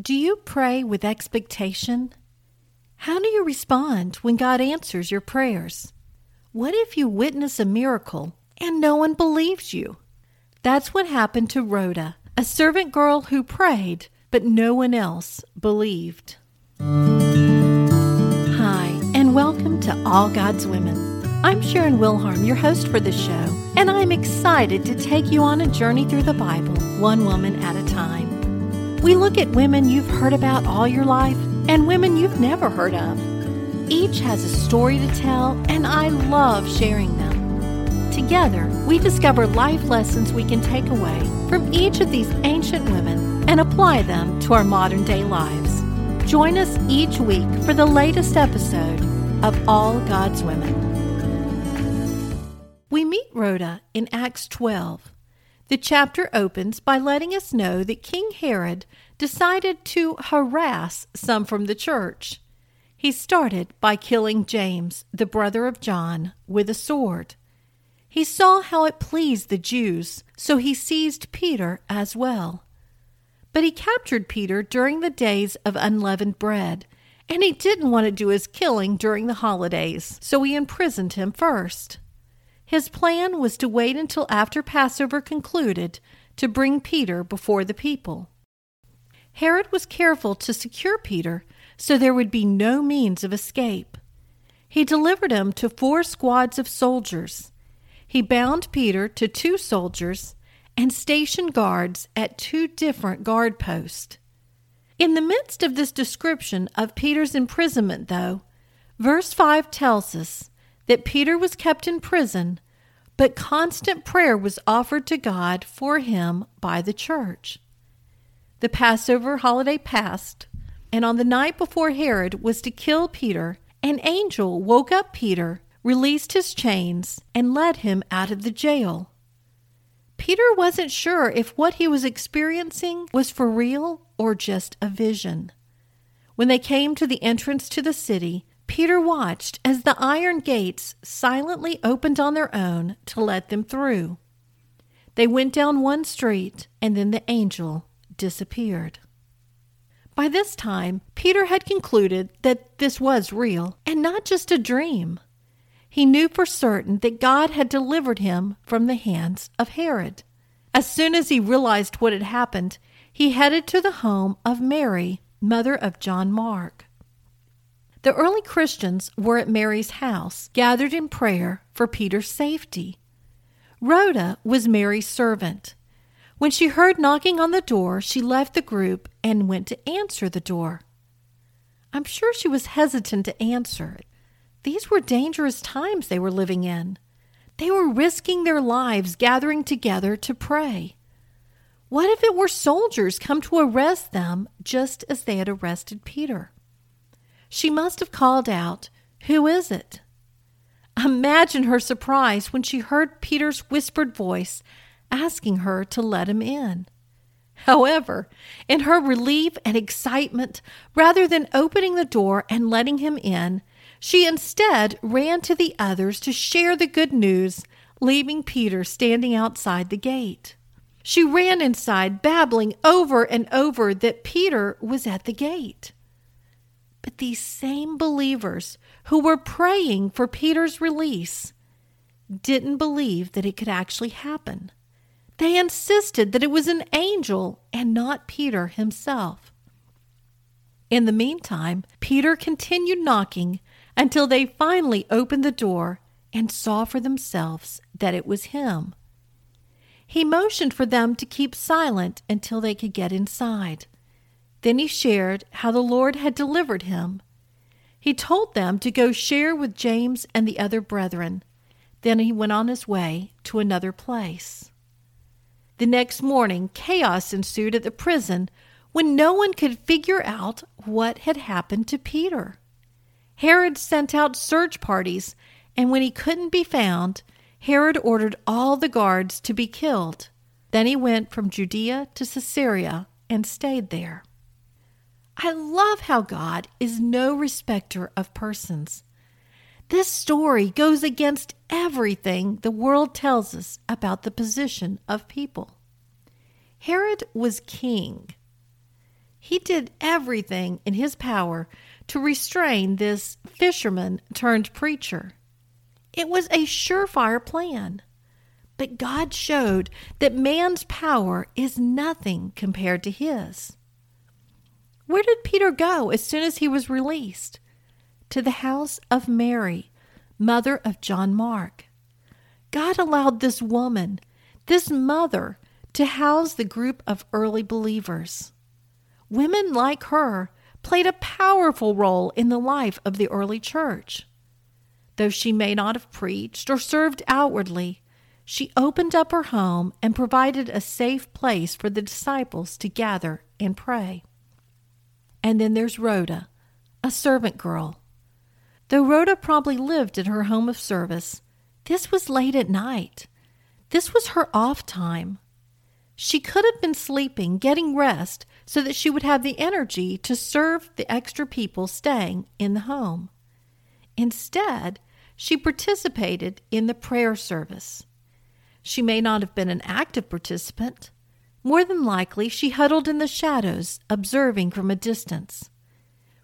Do you pray with expectation? How do you respond when God answers your prayers? What if you witness a miracle and no one believes you? That's what happened to Rhoda, a servant girl who prayed, but no one else believed. Hi, and welcome to All God's Women. I'm Sharon Wilharm, your host for the show, and I'm excited to take you on a journey through the Bible, one woman at a time. We look at women you've heard about all your life and women you've never heard of. Each has a story to tell, and I love sharing them. Together, we discover life lessons we can take away from each of these ancient women and apply them to our modern day lives. Join us each week for the latest episode of All God's Women. We meet Rhoda in Acts 12. The chapter opens by letting us know that King Herod decided to harass some from the church. He started by killing James, the brother of John, with a sword. He saw how it pleased the Jews, so he seized Peter as well. But he captured Peter during the days of unleavened bread, and he didn't want to do his killing during the holidays, so he imprisoned him first. His plan was to wait until after Passover concluded to bring Peter before the people. Herod was careful to secure Peter so there would be no means of escape. He delivered him to four squads of soldiers. He bound Peter to two soldiers and stationed guards at two different guard posts. In the midst of this description of Peter's imprisonment, though, verse 5 tells us that Peter was kept in prison, but constant prayer was offered to God for him by the church. The Passover holiday passed, and on the night before Herod was to kill Peter, an angel woke up Peter, released his chains, and led him out of the jail. Peter wasn't sure if what he was experiencing was for real or just a vision. When they came to the entrance to the city, Peter watched as the iron gates silently opened on their own to let them through. They went down one street, and then the angel disappeared. By this time, Peter had concluded that this was real and not just a dream. He knew for certain that God had delivered him from the hands of Herod. As soon as he realized what had happened, he headed to the home of Mary, mother of John Mark. The early Christians were at Mary's house, gathered in prayer for Peter's safety. Rhoda was Mary's servant. When she heard knocking on the door, she left the group and went to answer the door. I'm sure she was hesitant to answer. These were dangerous times they were living in. They were risking their lives gathering together to pray. What if it were soldiers come to arrest them just as they had arrested Peter? She must have called out, Who is it? Imagine her surprise when she heard Peter's whispered voice asking her to let him in. However, in her relief and excitement, rather than opening the door and letting him in, she instead ran to the others to share the good news, leaving Peter standing outside the gate. She ran inside, babbling over and over that Peter was at the gate. These same believers who were praying for Peter's release didn't believe that it could actually happen. They insisted that it was an angel and not Peter himself. In the meantime, Peter continued knocking until they finally opened the door and saw for themselves that it was him. He motioned for them to keep silent until they could get inside. Then he shared how the Lord had delivered him. He told them to go share with James and the other brethren. Then he went on his way to another place. The next morning, chaos ensued at the prison when no one could figure out what had happened to Peter. Herod sent out search parties, and when he couldn't be found, Herod ordered all the guards to be killed. Then he went from Judea to Caesarea and stayed there. I love how God is no respecter of persons. This story goes against everything the world tells us about the position of people. Herod was king. He did everything in his power to restrain this fisherman turned preacher. It was a surefire plan. But God showed that man's power is nothing compared to his. Where did Peter go as soon as he was released? To the house of Mary, mother of John Mark. God allowed this woman, this mother, to house the group of early believers. Women like her played a powerful role in the life of the early church. Though she may not have preached or served outwardly, she opened up her home and provided a safe place for the disciples to gather and pray. And then there's Rhoda, a servant girl. Though Rhoda probably lived at her home of service, this was late at night. This was her off time. She could have been sleeping, getting rest, so that she would have the energy to serve the extra people staying in the home. Instead, she participated in the prayer service. She may not have been an active participant. More than likely, she huddled in the shadows, observing from a distance.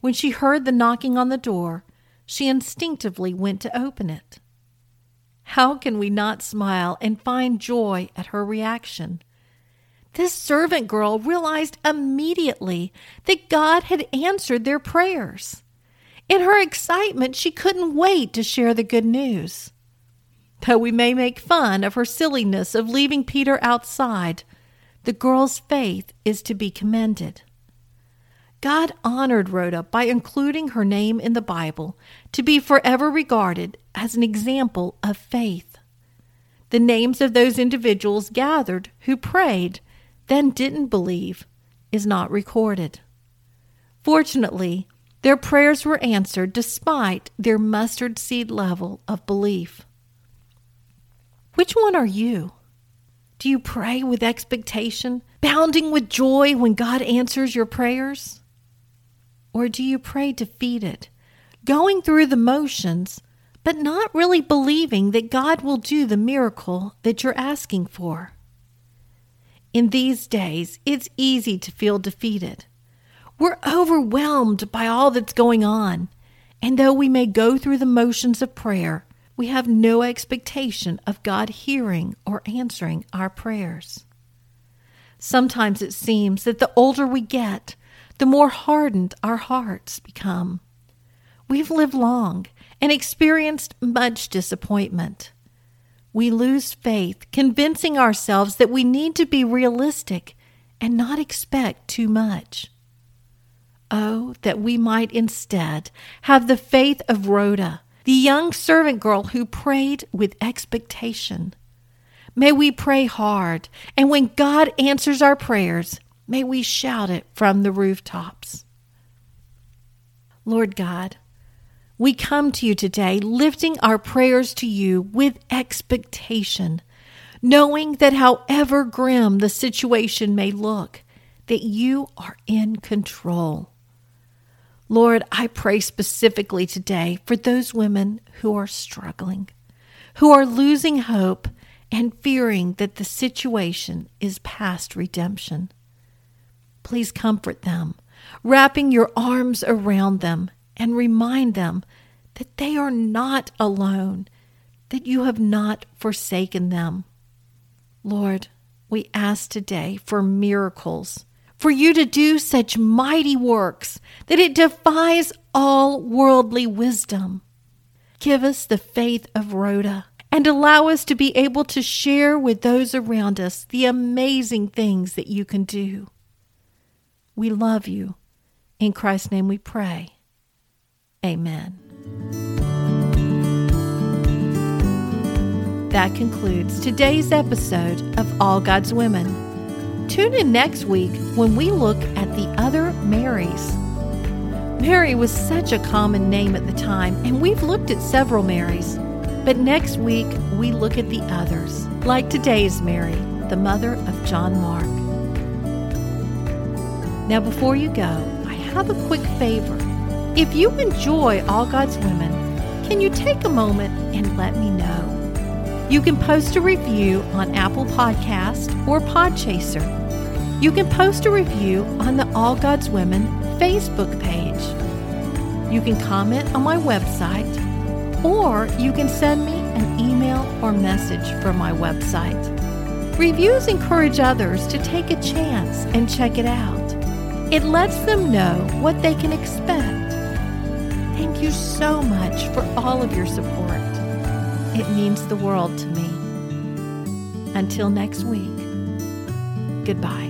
When she heard the knocking on the door, she instinctively went to open it. How can we not smile and find joy at her reaction? This servant girl realized immediately that God had answered their prayers. In her excitement, she couldn't wait to share the good news. Though we may make fun of her silliness of leaving Peter outside, the girl's faith is to be commended. God honored Rhoda by including her name in the Bible to be forever regarded as an example of faith. The names of those individuals gathered who prayed then didn't believe is not recorded. Fortunately, their prayers were answered despite their mustard seed level of belief. Which one are you? Do you pray with expectation, bounding with joy when God answers your prayers? Or do you pray defeated, going through the motions, but not really believing that God will do the miracle that you're asking for? In these days, it's easy to feel defeated. We're overwhelmed by all that's going on. And though we may go through the motions of prayer, we have no expectation of God hearing or answering our prayers. Sometimes it seems that the older we get, the more hardened our hearts become. We've lived long and experienced much disappointment we lose faith, convincing ourselves that we need to be realistic and not expect too much. Oh, that we might instead have the faith of Rhoda, the young servant girl who prayed with expectation. May we pray hard, and when God answers our prayers, may we shout it from the rooftops. Lord God, we come to you today lifting our prayers to you with expectation, knowing that however grim the situation may look, that you are in control. Lord, I pray specifically today for those women who are struggling, who are losing hope and fearing that the situation is past redemption. Please comfort them, wrapping your arms around them and remind them that they are not alone, that you have not forsaken them. Lord, we ask today for miracles, for you to do such mighty works that it defies all worldly wisdom. Give us the faith of Rhoda and allow us to be able to share with those around us the amazing things that you can do. We love you. In Christ's name we pray. Amen. That concludes today's episode of All God's Women. Tune in next week when we look at the other Marys. Mary was such a common name at the time, and we've looked at several Marys. But next week, we look at the others, like today's Mary, the mother of John Mark. Now, before you go, I have a quick favor. If you enjoy All God's Women, can you take a moment and let me know? You can post a review on Apple Podcast or Podchaser. You can post a review on the All God's Women Facebook page. You can comment on my website, or you can send me an email or message from my website. Reviews encourage others to take a chance and check it out. It lets them know what they can expect. Thank you so much for all of your support. It means the world to me. Until next week, goodbye.